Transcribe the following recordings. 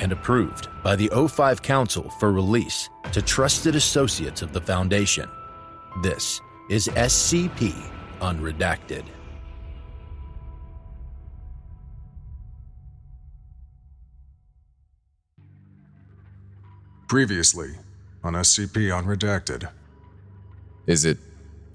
and approved by the O5 Council for release to trusted associates of the Foundation. This is SCP Unredacted. Previously on SCP Unredacted. Is it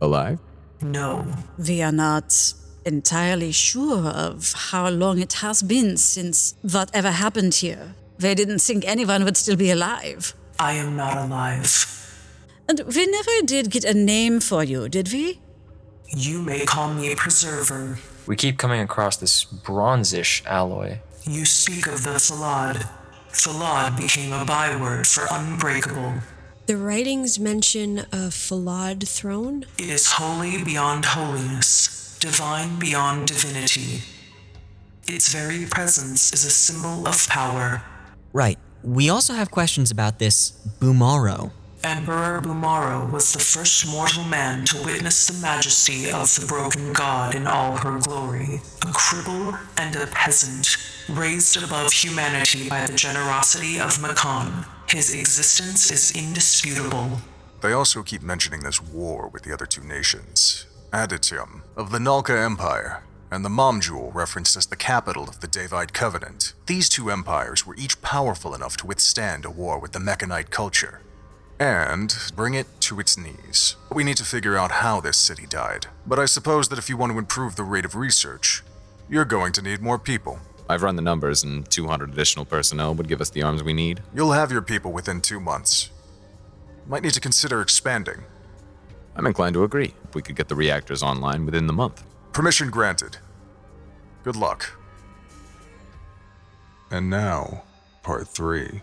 alive? No, we are not entirely sure of how long it has been since whatever happened here. They didn't think anyone would still be alive. I am not alive. And we never did get a name for you, did we? You may call me a preserver. We keep coming across this bronzish alloy. You speak of the Thalad. Thalad became a byword for unbreakable. The writings mention a Falad throne? It is holy beyond holiness, divine beyond divinity. Its very presence is a symbol of power. Right. We also have questions about this Bumaro. Emperor Bumaro was the first mortal man to witness the majesty of the broken god in all her glory. A cripple and a peasant, raised above humanity by the generosity of Makan. His existence is indisputable. They also keep mentioning this war with the other two nations. Adytum, of the Nalka Empire, and the Momjul referenced as the capital of the Daevite Covenant. These two empires were each powerful enough to withstand a war with the Mechanite culture and bring it to its knees. We need to figure out how this city died, but I suppose that if you want to improve the rate of research, you're going to need more people. I've run the numbers, and 200 additional personnel would give us the arms we need. You'll have your people within two months. Might need to consider expanding. I'm inclined to agree if we could get the reactors online within the month. Permission granted. Good luck. And now, part three.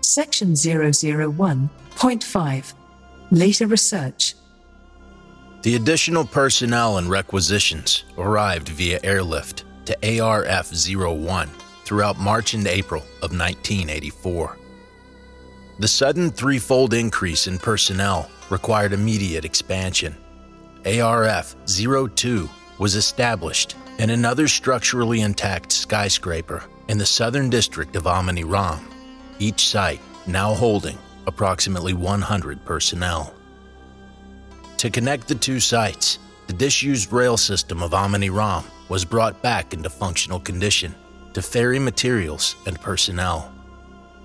Section 001.5 Later Research The additional personnel and requisitions arrived via airlift to ARF 01 throughout March and April of 1984. The sudden threefold increase in personnel required immediate expansion. ARF 02 was established in another structurally intact skyscraper in the southern district of Amani Ram, each site now holding approximately 100 personnel. To connect the two sites, the disused rail system of Amani Ram was brought back into functional condition to ferry materials and personnel.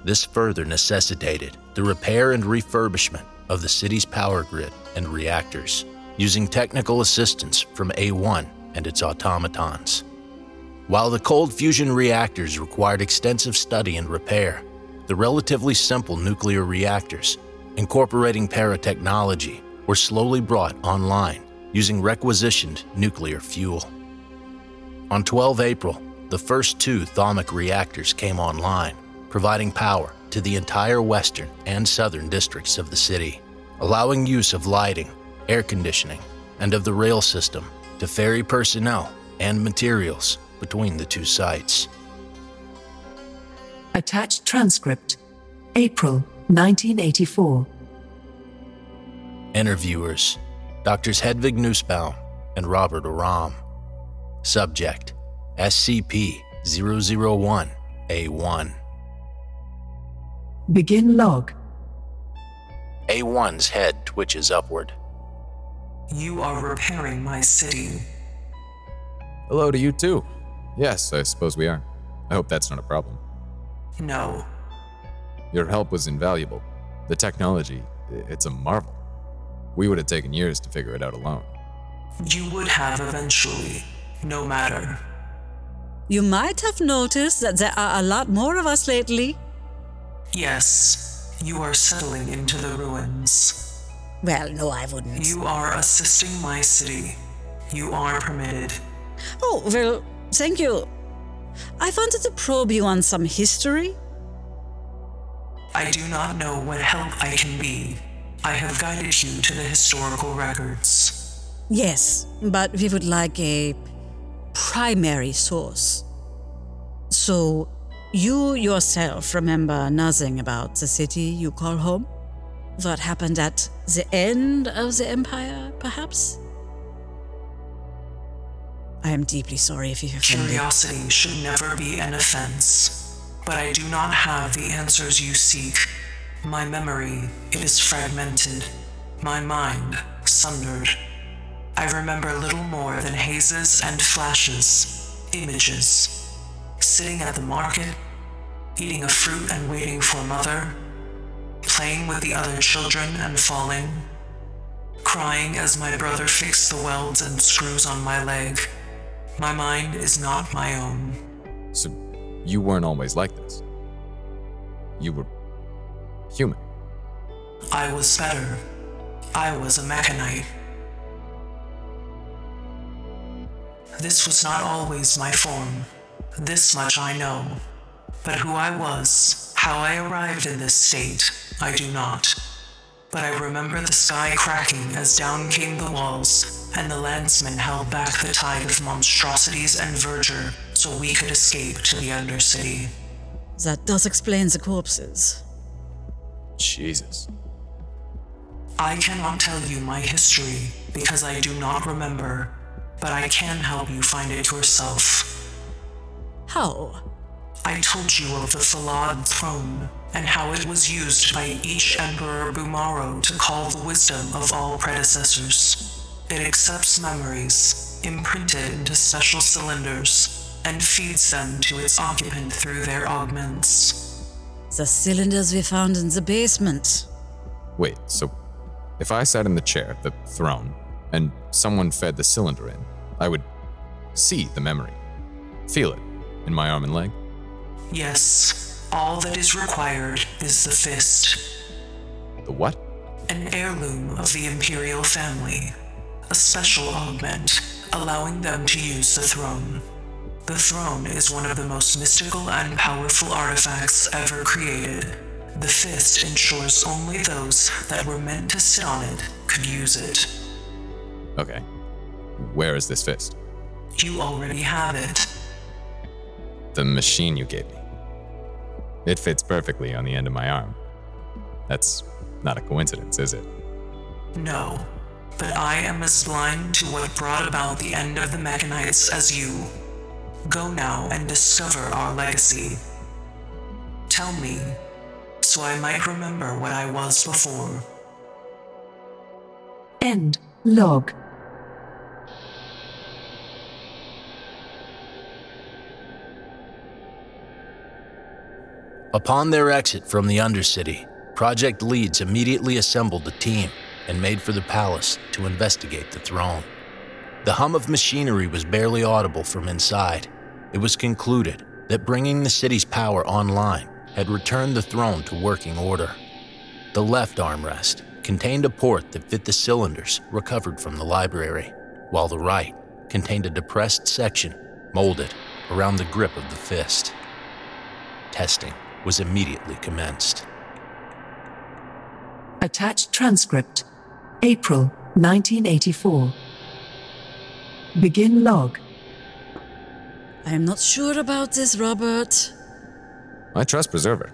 This further necessitated the repair and refurbishment of the city's power grid and reactors, using technical assistance from A1 and its automatons. While the cold fusion reactors required extensive study and repair, the relatively simple nuclear reactors, incorporating paratechnology, were slowly brought online using requisitioned nuclear fuel. On 12 April, the first two Thalmic reactors came online, providing power to the entire western and southern districts of the city, allowing use of lighting, air conditioning, and of the rail system to ferry personnel and materials between the two sites. Attached transcript April 1984. Interviewers Doctors Hedvig Nussbaum and Robert Aram. Subject SCP 001 A1. Begin log. A1's head twitches upward. You are repairing my city. Hello to you too. Yes, I suppose we are. I hope that's not a problem. No. Your help was invaluable. The technology, it's a marvel. We would have taken years to figure it out alone. You would have eventually, no matter. You might have noticed that there are a lot more of us lately. Yes, you are settling into the ruins. Well, no, I wouldn't. You are assisting my city. You are permitted. Oh, well, thank you. I wanted to probe you on some history. I do not know what help I can be. I have guided you to the historical records. Yes, but we would like a primary source. So, you yourself remember nothing about the city you call home? What happened at the end of the Empire, perhaps? I am deeply sorry if you have. Curiosity should never be an offense, but I do not have the answers you seek. My memory, it is fragmented. My mind, sundered. I remember little more than hazes and flashes, images. Sitting at the market, eating a fruit and waiting for mother, playing with the other children and falling, crying as my brother fixed the welds and screws on my leg. My mind is not my own. So, you weren't always like this. You were human. I was better. I was a mechanite. This was not always my form. This much I know. But who I was, how I arrived in this state, I do not. But I remember the sky cracking as down came the walls, and the landsmen held back the tide of monstrosities and verdure so we could escape to the Undercity. That does explain the corpses. Jesus. I cannot tell you my history because I do not remember, but I can help you find it yourself. How? I told you of the Falad throne and how it was used by each Emperor Bumaro to call the wisdom of all predecessors. It accepts memories, imprinted into special cylinders, and feeds them to its occupant through their augments. The cylinders we found in the basement. Wait, so if I sat in the chair, the throne, and someone fed the cylinder in, I would see the memory, feel it in my arm and leg? Yes, all that is required is the fist. The what? An heirloom of the Imperial family. A special augment, allowing them to use the throne. The throne is one of the most mystical and powerful artifacts ever created. The fist ensures only those that were meant to sit on it could use it. Okay. Where is this fist? You already have it. The machine you gave me. It fits perfectly on the end of my arm. That's not a coincidence, is it? No, but I am as blind to what brought about the end of the Mechanites as you. Go now and discover our legacy. Tell me, so I might remember what I was before. End log. Upon their exit from the Undercity, Project Leads immediately assembled a team and made for the palace to investigate the throne. The hum of machinery was barely audible from inside. It was concluded that bringing the city's power online had returned the throne to working order. The left armrest contained a port that fit the cylinders recovered from the library, while the right contained a depressed section molded around the grip of the fist. Testing was immediately commenced. Attached transcript. April 1984. Begin log. I am not sure about this, Robert. I trust Preserver.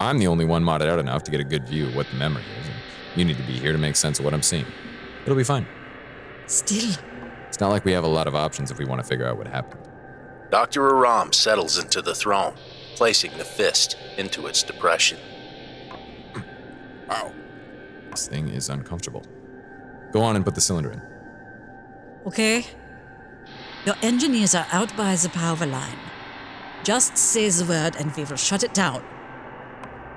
I'm the only one modded out enough to get a good view of what the memory is. and You need to be here to make sense of what I'm seeing. It'll be fine. Still, It's not like we have a lot of options if we want to figure out what happened. Dr. Aram settles into the throne, placing the fist into its depression. Hmm. Ow. This thing is uncomfortable. Go on and put the cylinder in. okay? Your engineers are out by the power line. Just say the word and we will shut it down.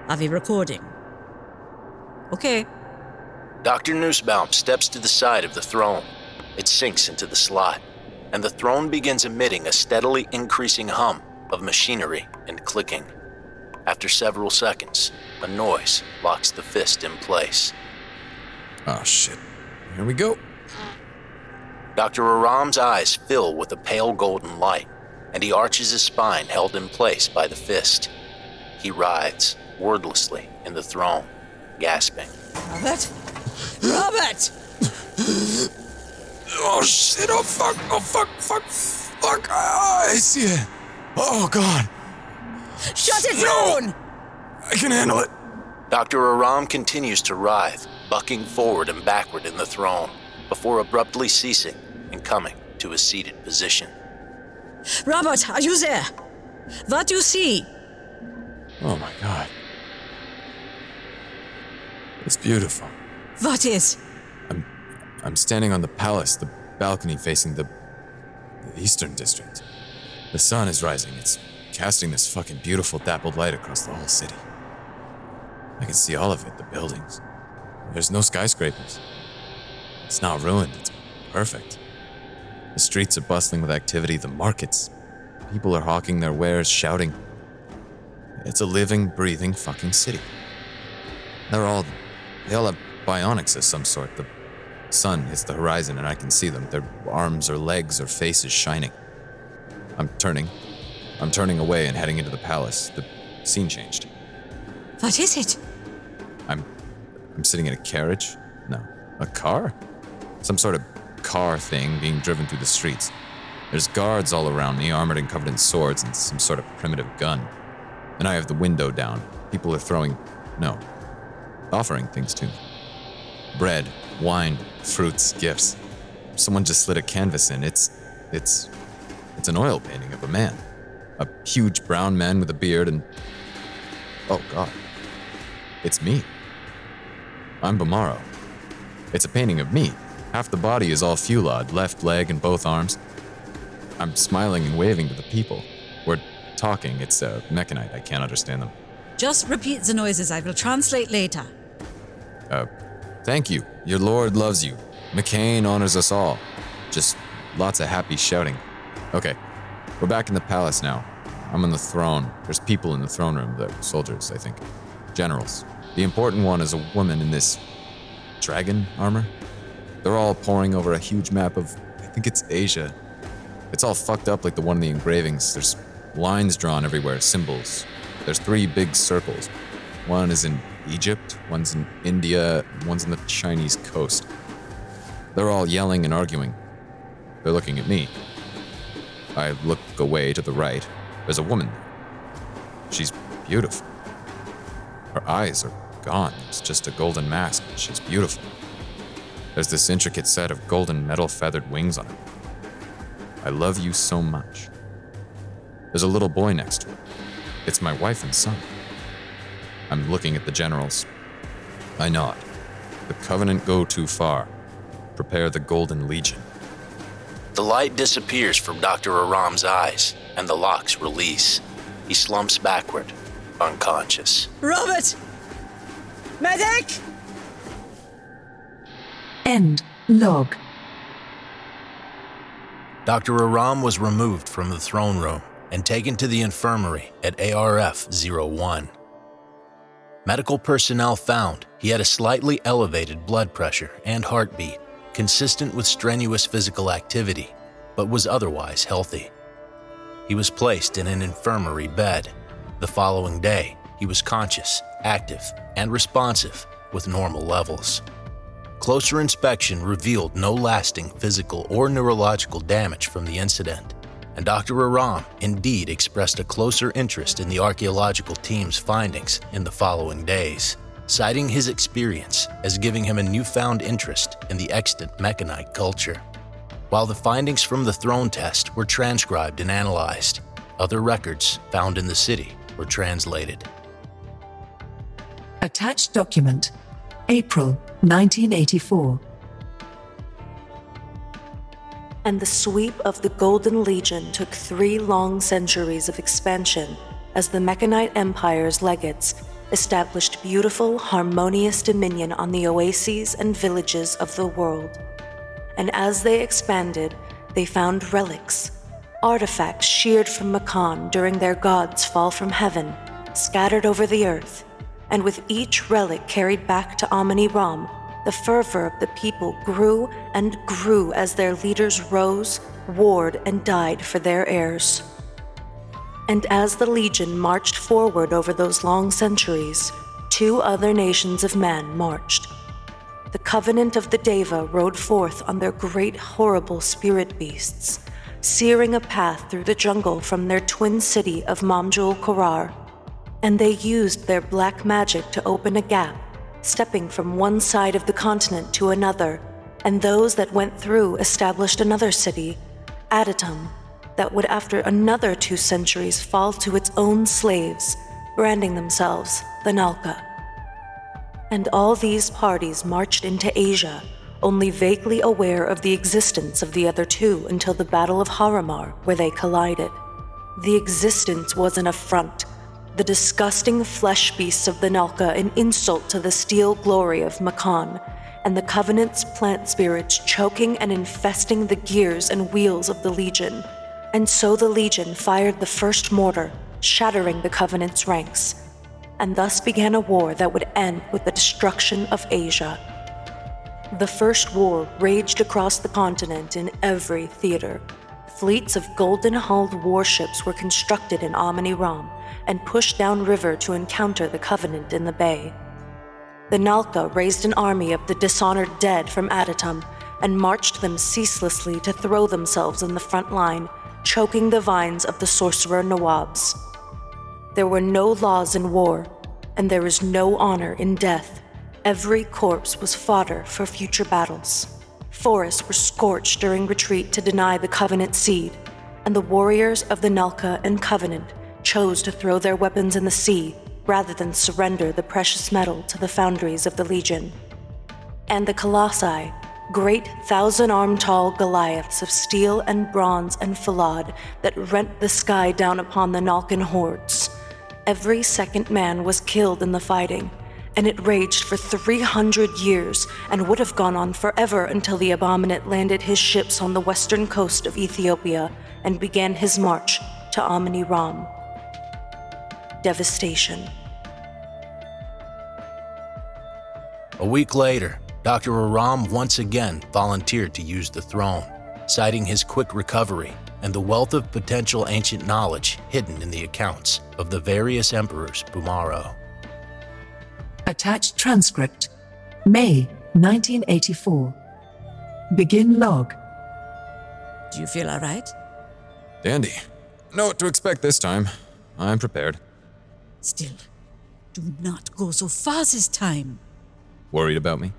Are we recording? Okay. Dr. Nussbaum steps to the side of the throne. It sinks into the slot, and the throne begins emitting a steadily increasing hum of machinery and clicking. After several seconds, a noise locks the fist in place. Oh, shit. Here we go. Dr. Aram's eyes fill with a pale golden light. and he arches his spine held in place by the fist. He writhes wordlessly in the throne, gasping. Robert? Robert! Oh shit, oh fuck, oh fuck, fuck, fuck, I, I see it. Oh god. Shut it No. down! I can handle it. Dr. Aram continues to writhe, bucking forward and backward in the throne, before abruptly ceasing and coming to a seated position. Robert, are you there? What do you see? Oh my god. It's beautiful. What is? I'm standing on the palace, the balcony facing the, the eastern district. The sun is rising. It's casting this fucking beautiful dappled light across the whole city. I can see all of it, the buildings. There's no skyscrapers. It's not ruined, it's perfect. The streets are bustling with activity, the markets. People are hawking their wares, shouting. It's a living, breathing fucking city. They're all. They all have bionics of some sort. The sun hits the horizon and I can see them, their arms or legs or faces shining. I'm turning. I'm turning away and heading into the palace. The scene changed. What is it? I'm I'm sitting in a carriage? No. A car? Some sort of car thing being driven through the streets. There's guards all around me, armored and covered in swords and some sort of primitive gun. And I have the window down. People are throwing no. Offering things to me. Bread, wine, fruits, gifts. Someone just slid a canvas in. It's it's it's an oil painting of a man. A huge brown man with a beard and Oh god. It's me. I'm Bumaro. It's a painting of me. Half the body is all fulad, left leg and both arms. I'm smiling and waving to the people. We're talking. It's uh, mechanite. I can't understand them. Just repeat the noises. I will translate later. Uh, thank you. Your lord loves you. McCain honors us all. Just lots of happy shouting. Okay, we're back in the palace now. I'm on the throne. There's people in the throne room, the soldiers, I think. Generals. The important one is a woman in this dragon armor. They're all poring over a huge map of, I think it's Asia. It's all fucked up like the one in the engravings. There's lines drawn everywhere, symbols. There's three big circles. One is in Egypt, one's in India, one's in the Chinese coast. They're all yelling and arguing. They're looking at me. I look away to the right. There's a woman. She's beautiful. Her eyes are gone. It's just a golden mask, but she's beautiful. There's this intricate set of golden metal feathered wings on her. I love you so much. There's a little boy next to her. It's my wife and son. I'm looking at the generals. I nod. The Covenant go too far. Prepare the Golden Legion. The light disappears from Dr. Aram's eyes, and the locks release. He slumps backward, unconscious. Robert! Medic! End log. Dr. Aram was removed from the throne room and taken to the infirmary at ARF 01. Medical personnel found he had a slightly elevated blood pressure and heartbeat, consistent with strenuous physical activity, but was otherwise healthy. He was placed in an infirmary bed. The following day, he was conscious, active, and responsive with normal levels. Closer inspection revealed no lasting physical or neurological damage from the incident, and Dr. Aram indeed expressed a closer interest in the archaeological team's findings in the following days, citing his experience as giving him a newfound interest in the extant Mechanite culture. While the findings from the throne test were transcribed and analyzed, other records found in the city were translated. Attached document. April 1984. And the sweep of the Golden Legion took three long centuries of expansion as the Mechanite Empire's legates established beautiful, harmonious dominion on the oases and villages of the world. And as they expanded, they found relics, artifacts sheared from Makan during their gods' fall from heaven, scattered over the earth. And with each relic carried back to Amani Ram, the fervor of the people grew and grew as their leaders rose, warred, and died for their heirs. And as the Legion marched forward over those long centuries, two other nations of men marched. The Covenant of the Deva rode forth on their great, horrible spirit beasts, searing a path through the jungle from their twin city of Mamjul Korar. And they used their black magic to open a gap, stepping from one side of the continent to another, and those that went through established another city, Adytum, that would after another two centuries fall to its own slaves, branding themselves the Nalka. And all these parties marched into Asia only vaguely aware of the existence of the other two until the Battle of Haramar, where they collided. The existence was an affront, the disgusting flesh beasts of the Nalka an insult to the steel glory of Makan, and the Covenant's plant spirits choking and infesting the gears and wheels of the Legion. And so the Legion fired the first mortar, shattering the Covenant's ranks. And thus began a war that would end with the destruction of Asia. The First War raged across the continent in every theater. Fleets of golden hulled warships were constructed in Amani Ram and pushed downriver to encounter the Covenant in the bay. The Nalka raised an army of the dishonored dead from Adytum and marched them ceaselessly to throw themselves in the front line, choking the vines of the sorcerer Nawabs. There were no laws in war, and there is no honor in death. Every corpse was fodder for future battles. Forests were scorched during retreat to deny the Covenant seed, and the warriors of the Nalka and Covenant chose to throw their weapons in the sea rather than surrender the precious metal to the foundries of the Legion. And the Colossi, great thousand arm tall Goliaths of steel and bronze and Falad that rent the sky down upon the Nalkan hordes. Every second man was killed in the fighting, and it raged for 300 years and would have gone on forever until the Abominate landed his ships on the western coast of Ethiopia and began his march to Amani Ram. Devastation. A week later, Dr. Aram once again volunteered to use the throne, citing his quick recovery and the wealth of potential ancient knowledge hidden in the accounts of the various emperors Bumaro. Attached transcript. May 1984. Begin log. Do you feel all right? Dandy. Know what to expect this time. I'm prepared. Still, do not go so far this time. Worried about me?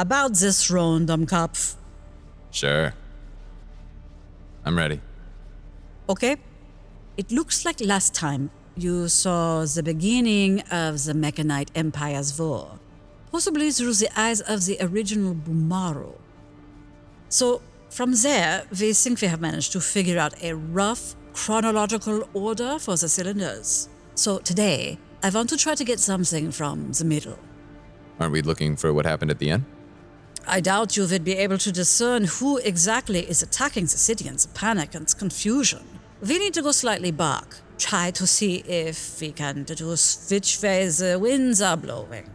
About this throne, Dummkopf. Sure. I'm ready. Okay. It looks like last time you saw the beginning of the Mechanite Empire's war, possibly through the eyes of the original Bumaro. So, from there, we think we have managed to figure out a rough chronological order for the cylinders. So, today, I want to try to get something from the middle. Aren't we looking for what happened at the end? I doubt you would be able to discern who exactly is attacking the city and the panic and confusion. We need to go slightly back, try to see if we can deduce which way the winds are blowing.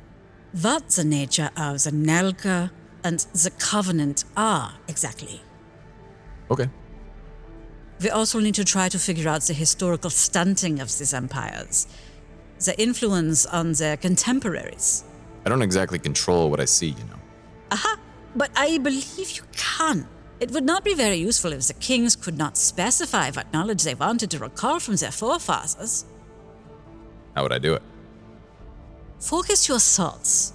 What the nature of the Nalka and the Covenant are exactly. Okay. We also need to try to figure out the historical stunting of these empires, the influence on their contemporaries. I don't exactly control what I see, you know. Aha! But I believe you can. It would not be very useful if the kings could not specify what knowledge they wanted to recall from their forefathers. How would I do it? Focus your thoughts.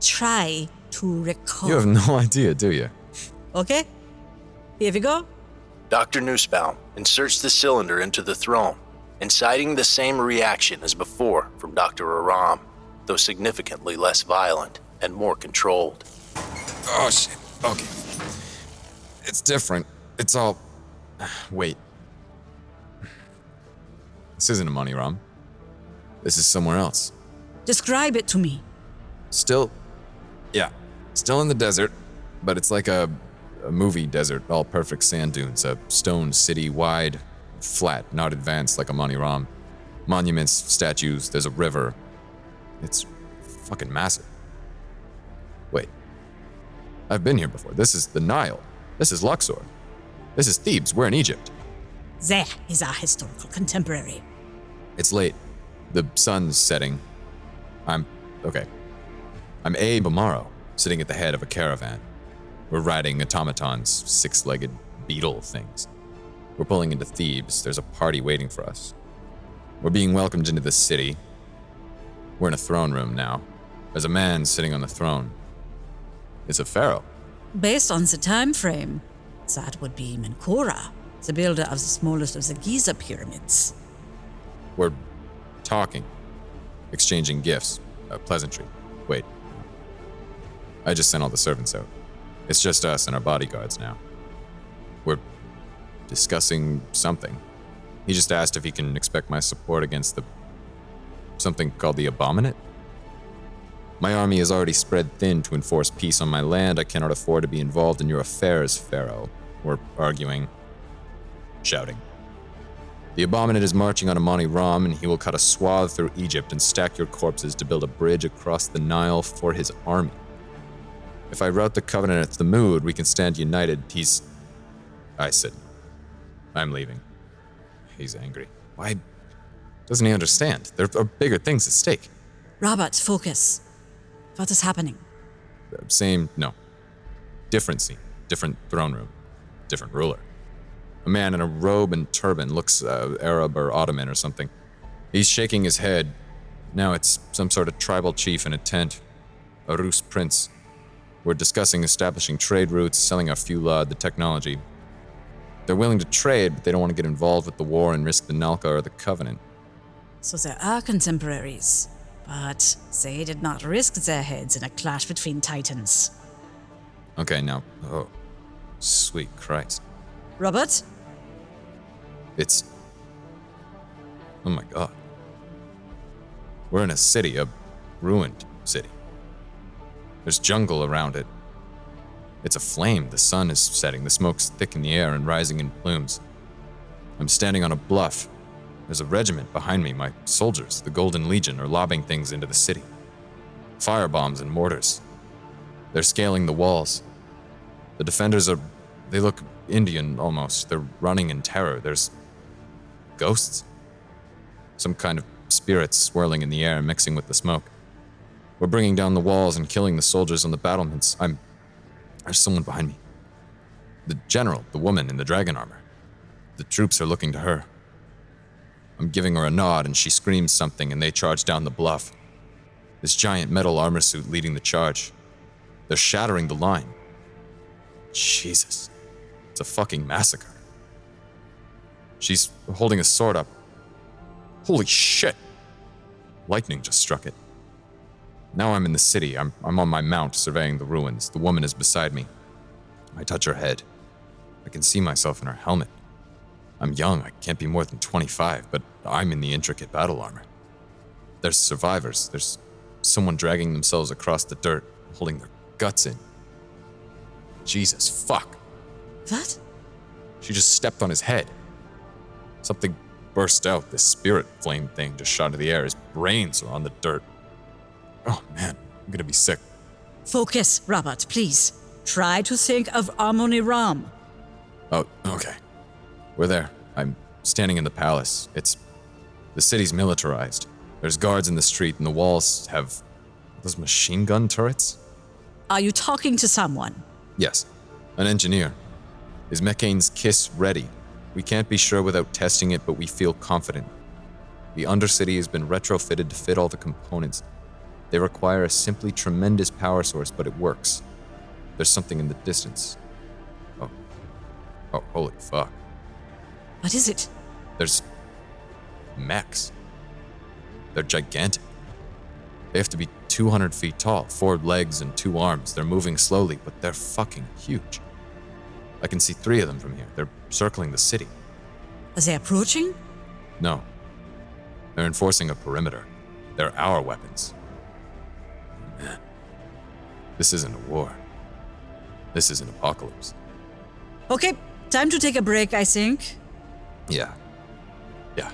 Try to recall. You have no idea, do you? Okay? Here we go. Dr. Nussbaum inserts the cylinder into the throne, inciting the same reaction as before from Dr. Aram, though significantly less violent and more controlled. Oh, shit. Okay. It's different. It's all. Wait. This isn't Amani Ram. This is somewhere else. Describe it to me. Still. Yeah. Still in the desert, but it's like a, a movie desert, all perfect sand dunes, a stone city wide, flat, not advanced like Amani Ram. Monuments, statues, there's a river. It's fucking massive. I've been here before. This is the Nile. This is Luxor. This is Thebes. We're in Egypt. There is our historical contemporary. It's late. The sun's setting. I'm. okay. I'm a Bumaro, sitting at the head of a caravan. We're riding automatons, six legged beetle things. We're pulling into Thebes. There's a party waiting for us. We're being welcomed into the city. We're in a throne room now. There's a man sitting on the throne. It's a pharaoh. Based on the time frame, that would be Menkora, the builder of the smallest of the Giza pyramids. We're talking, exchanging gifts, a pleasantry. Wait. I just sent all the servants out. It's just us and our bodyguards now. We're discussing something. He just asked if he can expect my support against the. something called the Abominate? My army is already spread thin to enforce peace on my land. I cannot afford to be involved in your affairs, Pharaoh. We're arguing, shouting. The Abominate is marching on Amani Ram, and he will cut a swath through Egypt and stack your corpses to build a bridge across the Nile for his army. If I rout the Covenant at Thamud, we can stand united. He's. I said, I'm leaving. He's angry. Why doesn't he understand? There are bigger things at stake. Robert, focus. What is happening? Same, no. Different scene, different throne room, different ruler. A man in a robe and turban looks uh, Arab or Ottoman or something. He's shaking his head. Now it's some sort of tribal chief in a tent, a Rus prince. We're discussing establishing trade routes, selling our fulad, the technology. They're willing to trade, but they don't want to get involved with the war and risk the Nalka or the Covenant. So there are contemporaries, but they did not risk their heads in a clash between titans. Okay, now, oh, sweet Christ. Robert? It's. Oh my god. We're in a city, a ruined city. There's jungle around it. It's aflame. The sun is setting. The smoke's thick in the air and rising in plumes. I'm standing on a bluff. There's a regiment behind me. My soldiers, the Golden Legion, are lobbing things into the city. Firebombs and mortars. They're scaling the walls. The defenders are. They look Indian almost. They're running in terror. There's. ghosts. Some kind of spirits swirling in the air, mixing with the smoke. We're bringing down the walls and killing the soldiers on the battlements. I'm. There's someone behind me. The general, the woman in the dragon armor. The troops are looking to her. I'm giving her a nod, and she screams something, and they charge down the bluff. This giant metal armor suit leading the charge. They're shattering the line. Jesus. It's a fucking massacre. She's holding a sword up. Holy shit! Lightning just struck it. Now I'm in the city. I'm, I'm on my mount surveying the ruins. The woman is beside me. I touch her head. I can see myself in her helmet. I'm young, I can't be more than 25, but I'm in the intricate battle armor. There's survivors. There's someone dragging themselves across the dirt, holding their guts in. Jesus, fuck. What? She just stepped on his head. Something burst out. This spirit flame thing just shot into the air. His brains are on the dirt. Oh man, I'm gonna be sick. Focus, Robert, please. Try to think of Amani Ram. Oh, okay. We're there. I'm standing in the palace. It's. The city's militarized. There's guards in the street, and the walls have. those machine gun turrets? Are you talking to someone? Yes, an engineer. Is Meccane's kiss ready? We can't be sure without testing it, but we feel confident. The Undercity has been retrofitted to fit all the components. They require a simply tremendous power source, but it works. There's something in the distance. Oh. Oh, holy fuck. What is it? There's mechs. They're gigantic. They have to be 200 feet tall, four legs and two arms. They're moving slowly, but they're fucking huge. I can see three of them from here. They're circling the city. Are they approaching? No. They're enforcing a perimeter. They're our weapons. Man. This isn't a war. This is an apocalypse. Okay, time to take a break, I think. Yeah. Yeah.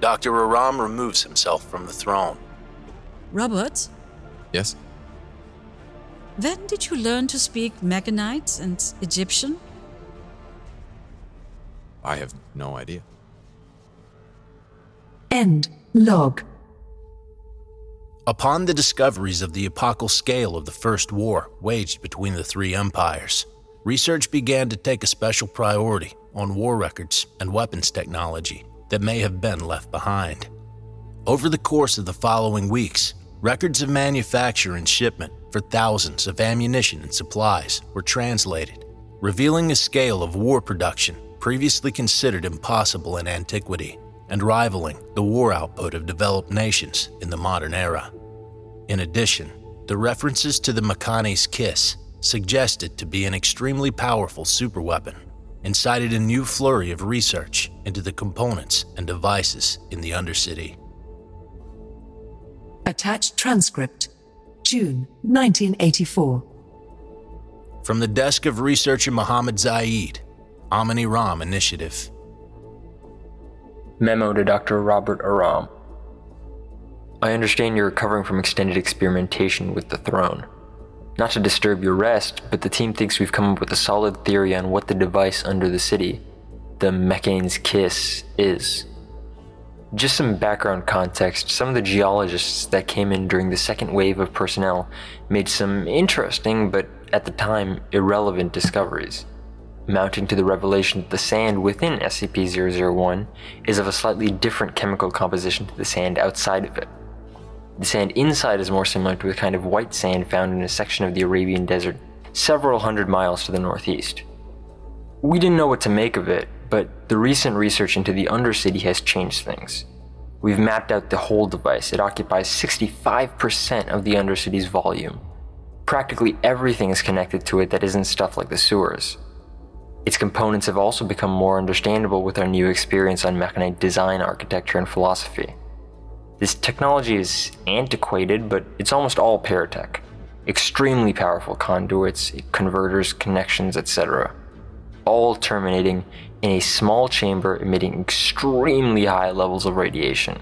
Dr. Aram removes himself from the throne. Robert, Yes? when did you learn to speak Mechanite and Egyptian? I have no idea. End log. Upon the discoveries of the epochal scale of the First War waged between the three empires, research began to take a special priority on war records and weapons technology that may have been left behind. Over the course of the following weeks, records of manufacture and shipment for thousands of ammunition and supplies were translated, revealing a scale of war production previously considered impossible in antiquity and rivaling the war output of developed nations in the modern era. In addition, the references to the Makane's kiss suggested to be an extremely powerful superweapon, incited a new flurry of research into the components and devices in the Undercity. Attached transcript. June 1984. From the desk of researcher Mohammad Zaid, Amani Ram Initiative. Memo to Dr. Robert Aram. I understand you're recovering from extended experimentation with the throne. Not to disturb your rest, but the team thinks we've come up with a solid theory on what the device under the city, the Mechane's Kiss, is. Just some background context some of the geologists that came in during the second wave of personnel made some interesting, but at the time, irrelevant discoveries, mounting to the revelation that the sand within SCP 001 is of a slightly different chemical composition to the sand outside of it. The sand inside is more similar to the kind of white sand found in a section of the Arabian Desert several hundred miles to the northeast. We didn't know what to make of it, but the recent research into the Undercity has changed things. We've mapped out the whole device. It occupies 65% of the Undercity's volume. Practically everything is connected to it that isn't stuff like the sewers. Its components have also become more understandable with our new experience on mechanite design, architecture, and philosophy. This technology is antiquated, but it's almost all paratech. Extremely powerful conduits, converters, connections, etc. All terminating in a small chamber emitting extremely high levels of radiation.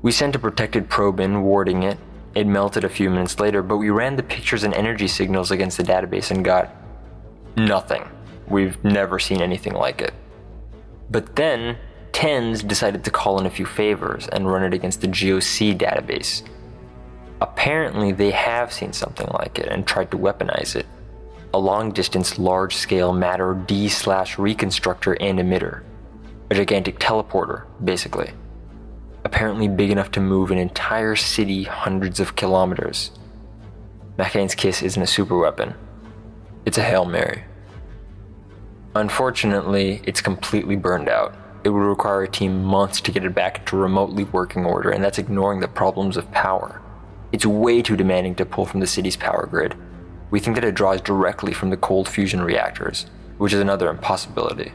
We sent a protected probe in, warding it. It melted a few minutes later, but we ran the pictures and energy signals against the database and got nothing. We've never seen anything like it. But then, Tenz decided to call in a few favors and run it against the GOC database. Apparently, they have seen something like it and tried to weaponize it. A long distance, large scale matter D slash reconstructor and emitter. A gigantic teleporter, basically. Apparently big enough to move an entire city hundreds of kilometers. Makane's Kiss isn't a superweapon, it's a Hail Mary. Unfortunately, it's completely burned out it would require a team months to get it back into remotely working order, and that's ignoring the problems of power. It's way too demanding to pull from the city's power grid. We think that it draws directly from the cold fusion reactors, which is another impossibility.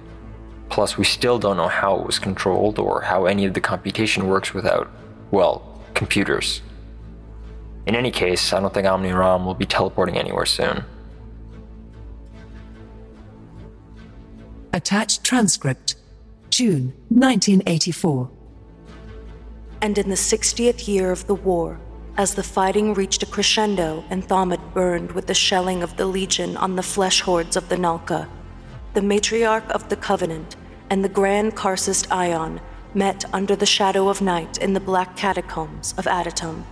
Plus, we still don't know how it was controlled or how any of the computation works without, well, computers. In any case, I don't think Amani Ram will be teleporting anywhere soon. Attached transcript June 1984. And in the 60th year of the war, as the fighting reached a crescendo and Thomid burned with the shelling of the Legion on the flesh hordes of the Nalka, the matriarch of the Covenant and the Grand Karcist Ion met under the shadow of night in the black catacombs of Adytum.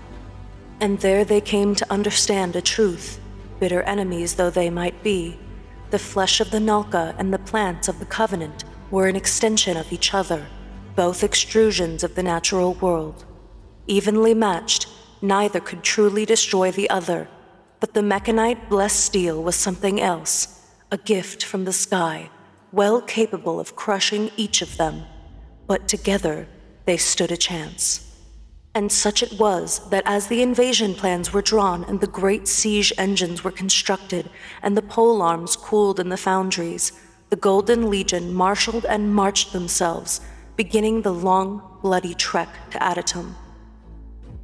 And there they came to understand a truth, bitter enemies though they might be. The flesh of the Nalka and the plants of the Covenant were an extension of each other, both extrusions of the natural world. Evenly matched, neither could truly destroy the other, but the mechanite blessed steel was something else, a gift from the sky, well capable of crushing each of them. But together, they stood a chance. And such it was that as the invasion plans were drawn and the great siege engines were constructed and the pole arms cooled in the foundries, the Golden Legion marshaled and marched themselves, beginning the long, bloody trek to Adytum.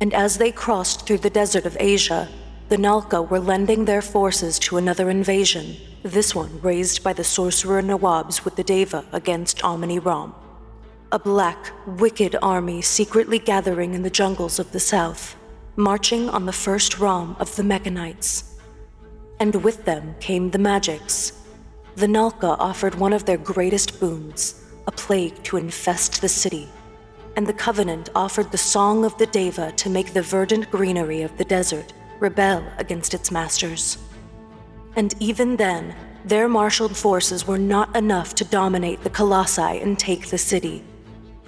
And as they crossed through the desert of Asia, the Nalka were lending their forces to another invasion, this one raised by the sorcerer Nawabs with the Deva against Amani Ram. A black, wicked army secretly gathering in the jungles of the south, marching on the first Ram of the Mechanites. And with them came the magics, the Nalka offered one of their greatest boons a plague to infest the city, and the Covenant offered the Song of the Deva to make the verdant greenery of the desert rebel against its masters. And even then, their marshaled forces were not enough to dominate the Colossi and take the city.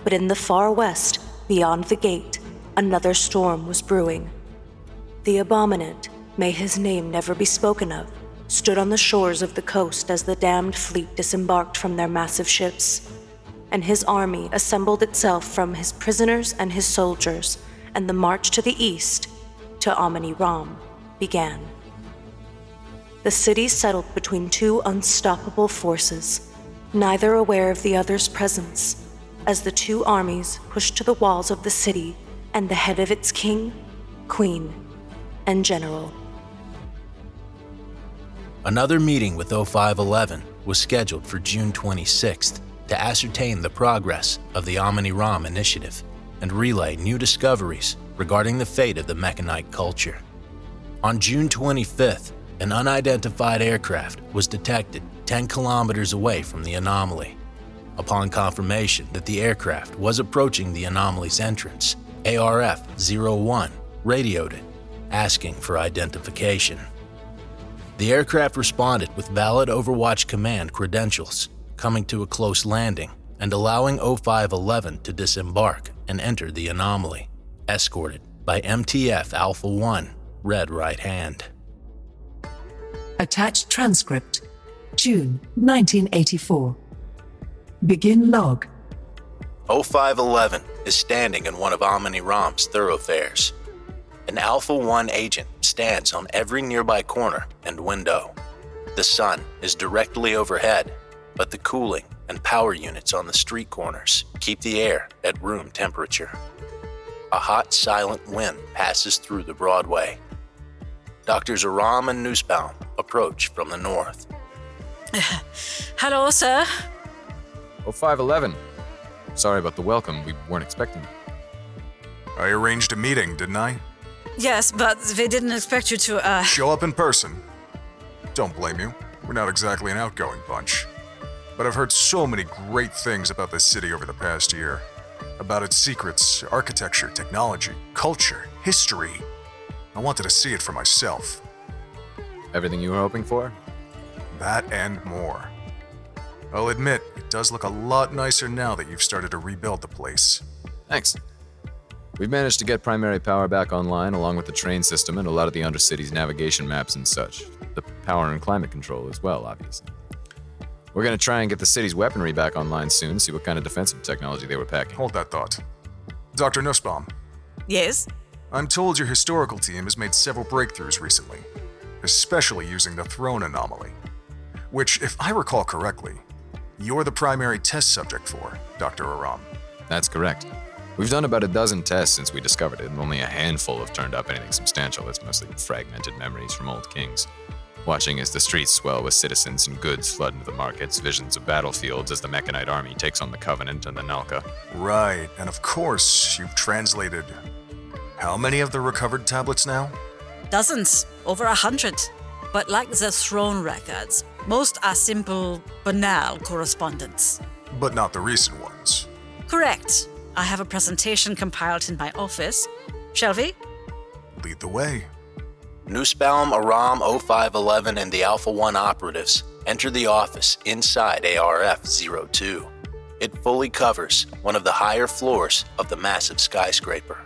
But in the far west, beyond the gate, another storm was brewing. The Abominant, may his name never be spoken of, stood on the shores of the coast as the damned fleet disembarked from their massive ships. And his army assembled itself from his prisoners and his soldiers, and the march to the east, to Amani Ram, began. The city settled between two unstoppable forces, neither aware of the other's presence, as the two armies pushed to the walls of the city and the head of its king, queen, and general. Another meeting with 0511 was scheduled for June 26th to ascertain the progress of the Amani Ram initiative and relay new discoveries regarding the fate of the Mechanite culture. On June 25th, an unidentified aircraft was detected 10 kilometers away from the anomaly. Upon confirmation that the aircraft was approaching the anomaly's entrance, ARF 01 radioed it, asking for identification. The aircraft responded with valid Overwatch Command credentials, coming to a close landing and allowing 0511 to disembark and enter the anomaly, escorted by MTF Alpha 1, Red Right Hand. Attached transcript. June 1984. Begin log. 0511 is standing in one of Amani Ram's thoroughfares. An Alpha 1 agent stands on every nearby corner and window. The sun is directly overhead, but the cooling and power units on the street corners keep the air at room temperature. A hot, silent wind passes through the Broadway. Doctors Aram and Nussbaum approach from the north. Hello, sir. Oh, 0511. Sorry about the welcome. We weren't expecting you. I arranged a meeting, didn't I? Yes, but they didn't expect you to, uh. Show up in person. Don't blame you. We're not exactly an outgoing bunch. But I've heard so many great things about this city over the past year. About its secrets, architecture, technology, culture, history. I wanted to see it for myself. Everything you were hoping for? That and more. I'll admit, it does look a lot nicer now that you've started to rebuild the place. Thanks. We've managed to get primary power back online along with the train system and a lot of the Undercity's navigation maps and such. The power and climate control as well, obviously. We're gonna try and get the city's weaponry back online soon, see what kind of defensive technology they were packing. Hold that thought. Dr. Nussbaum, Yes? I'm told your historical team has made several breakthroughs recently, especially using the throne anomaly. Which, if I recall correctly, you're the primary test subject for, Dr. Aram. That's correct. We've done about a dozen tests since we discovered it, and only a handful have turned up anything substantial. It's mostly fragmented memories from old kings. Watching as the streets swell with citizens and goods flood into the markets, visions of battlefields as the Mechanite army takes on the Covenant and the Nalka. Right, and of course, you've translated. How many of the recovered tablets now? Dozens, over a hundred. But like the throne records, most are simple, banal correspondence. But not the recent ones. Correct. I have a presentation compiled in my office. Shall we? Lead the way. Nussbaum, Aram, 0511, and the Alpha 1 operatives enter the office inside ARF 02. It fully covers one of the higher floors of the massive skyscraper.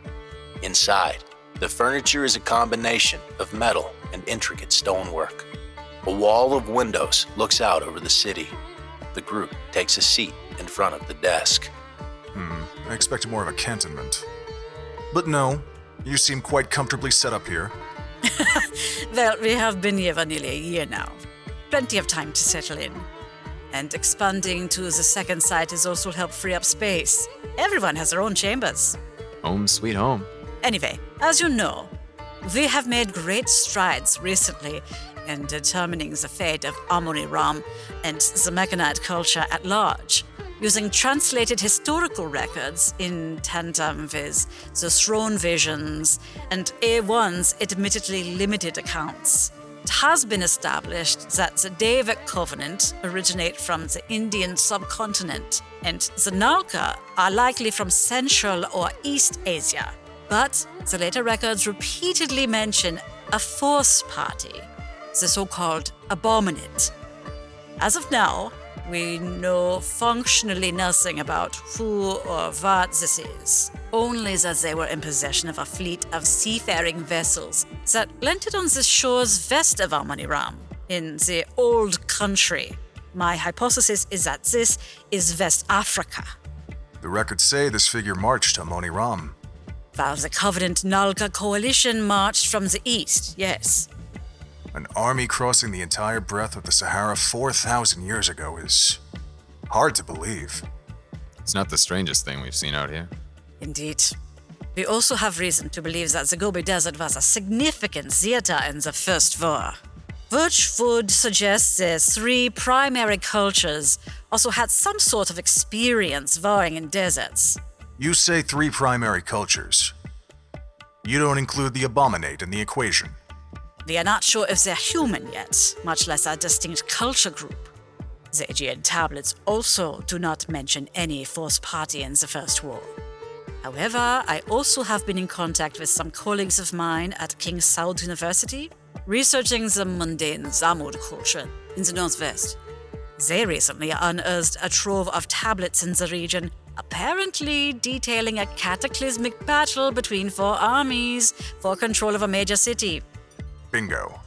Inside, the furniture is a combination of metal and intricate stonework. A wall of windows looks out over the city. The group takes a seat in front of the desk. Hmm, I expected more of a cantonment. But no, you seem quite comfortably set up here. Well, we have been here for nearly a year now. Plenty of time to settle in. And expanding to the second site has also helped free up space. Everyone has their own chambers. Home sweet home. Anyway, as you know, we have made great strides recently in determining the fate of Amani Ram and the Mechanite culture at large, using translated historical records in tandem with the throne visions and A1's admittedly limited accounts. it has been established that the Daevite Covenant originate from the Indian subcontinent, and the Nalka are likely from Central or East Asia. But the later records repeatedly mention a fourth party, the so called Abominate. As of now, we know functionally nothing about who or what this is, only that they were in possession of a fleet of seafaring vessels that landed on the shores west of Amani Ram, in the old country. My hypothesis is that this is West Africa. The records say this figure marched to Moni Ram. While the Covenant Nalka coalition marched from the east, yes. An army crossing the entire breadth of the Sahara 4,000 years ago is hard to believe. It's not the strangest thing we've seen out here. Indeed. We also have reason to believe that the Gobi Desert was a significant theater in the First War. Which would suggest the three primary cultures also had some sort of experience warring in deserts. You say three primary cultures. You don't include the Abominate in the equation. We are not sure if they're human yet, much less a distinct culture group. The Aegean tablets also do not mention any fourth party in the First War. However, I also have been in contact with some colleagues of mine at King Saud University, researching the mundane Thamud culture in the Northwest. They recently unearthed a trove of tablets in the region, apparently detailing a cataclysmic battle between four armies for control of a major city. Bingo.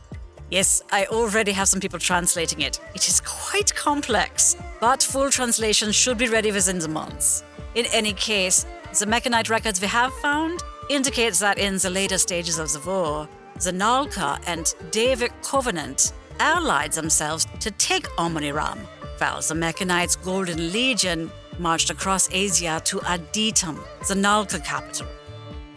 Yes, I already have some people translating it. It is quite complex, but full translation should be ready within the months. In any case, the Mechanite records we have found indicates that in the later stages of the war, the Nalka and Daevite Covenant allied themselves to take Amani Ram, while the Mechanites' Golden Legion marched across Asia to Adytum, the Nalka capital.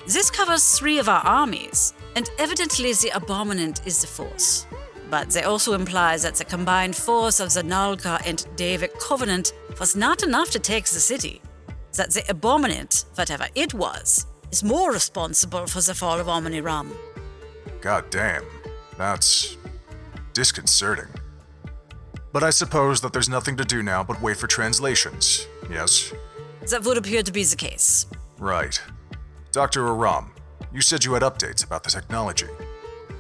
This covers three of our armies, and evidently the Abominant is the force. But they also implies that the combined force of the Nalka and Daevite Covenant was not enough to take the city. That the Abominant, whatever it was, is more responsible for the fall of Amani Ram. God damn. That's disconcerting. But I suppose that there's nothing to do now but wait for translations, yes? That would appear to be the case. Right. Dr. Aram, you said you had updates about the technology.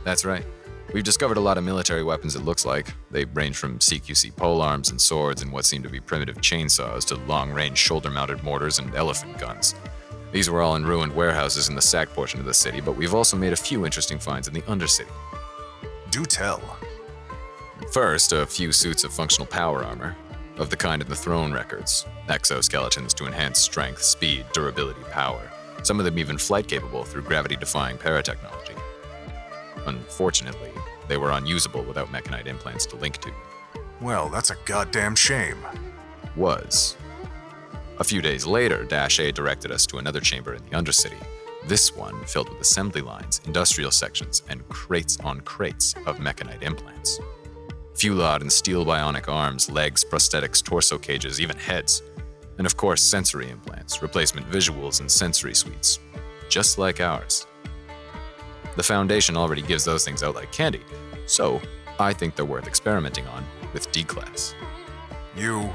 That's right. We've discovered a lot of military weapons, it looks like. They range from CQC polearms and swords and what seem to be primitive chainsaws to long range shoulder mounted mortars and elephant guns. These were all in ruined warehouses in the sack portion of the city, but we've also made a few interesting finds in the Undercity. Do tell. First, a few suits of functional power armor, of the kind in the throne records exoskeletons to enhance strength, speed, durability, power. Some of them even flight capable through gravity defying paratechnology. Unfortunately, they were unusable without mechanite implants to link to. Well, that's a goddamn shame. Was. A few days later, Dash A directed us to another chamber in the Undercity. This one filled with assembly lines, industrial sections, and crates on crates of mechanite implants. Fulad and steel bionic arms, legs, prosthetics, torso cages, even heads. And of course, sensory implants, replacement visuals, and sensory suites. Just like ours. The Foundation already gives those things out like candy, so I think they're worth experimenting on with D Class. You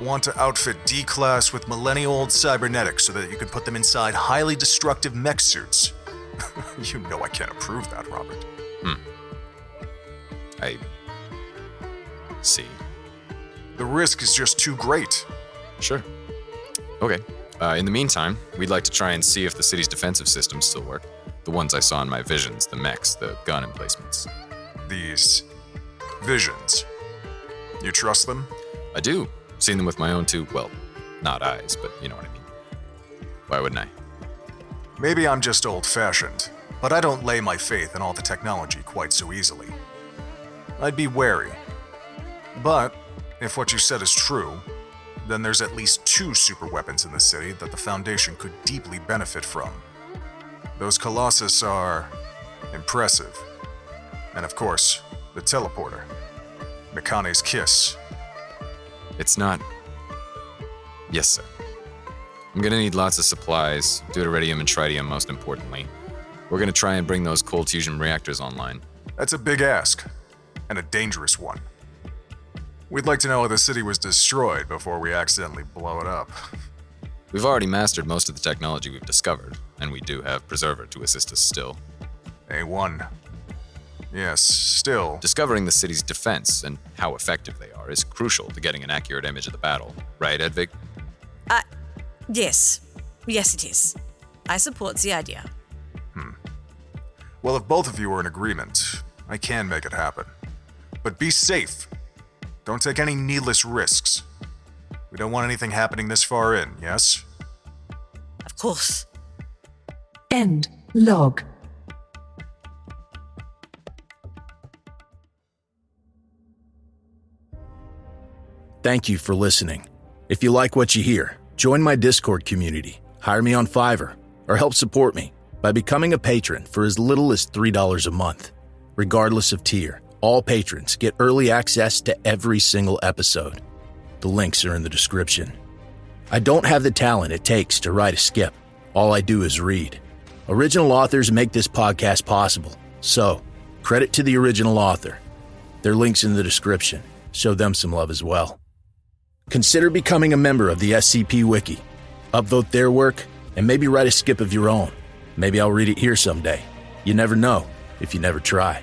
want to outfit D Class with millennial old cybernetics so that you can put them inside highly destructive mech suits. you know I can't approve that, Robert. Hmm. I see. The risk is just too great. Sure. Okay. Uh, in the meantime, we'd like to try and see if the city's defensive systems still work. The ones I saw in my visions, the mechs, the gun emplacements. These visions. You trust them? I do. Seen them with my own two, well, not eyes, but you know what I mean. Why wouldn't I? Maybe I'm just old fashioned, but I don't lay my faith in all the technology quite so easily. I'd be wary. But, if what you said is true, then there's at least two super weapons in the city that the Foundation could deeply benefit from. Those Colossus are impressive. And of course, the teleporter. Mekhane's kiss. It's not. Yes, sir. I'm gonna need lots of supplies, deuterium and tritium most importantly. We're gonna try and bring those cold fusion reactors online. That's a big ask, and a dangerous one. We'd like to know how the city was destroyed before we accidentally blow it up. We've already mastered most of the technology we've discovered, and we do have Preserver to assist us still. A1. Yes, still. Discovering the city's defense and how effective they are is crucial to getting an accurate image of the battle, right, Edvig? Uh, yes. Yes, it is. I support the idea. Hmm. Well, if both of you are in agreement, I can make it happen. But be safe. Don't take any needless risks. We don't want anything happening this far in, yes? Of course. End log. Thank you for listening. If you like what you hear, join my Discord community, hire me on Fiverr, or help support me by becoming a patron for as little as $3 a month. Regardless of tier, all patrons get early access to every single episode. The links are in the description. I don't have the talent it takes to write a skip. All I do is read. Original authors make this podcast possible, so credit to the original author. Their links in the description. Show them some love as well. Consider becoming a member of the SCP Wiki. Upvote their work and maybe write a skip of your own. Maybe I'll read it here someday. You never know if you never try.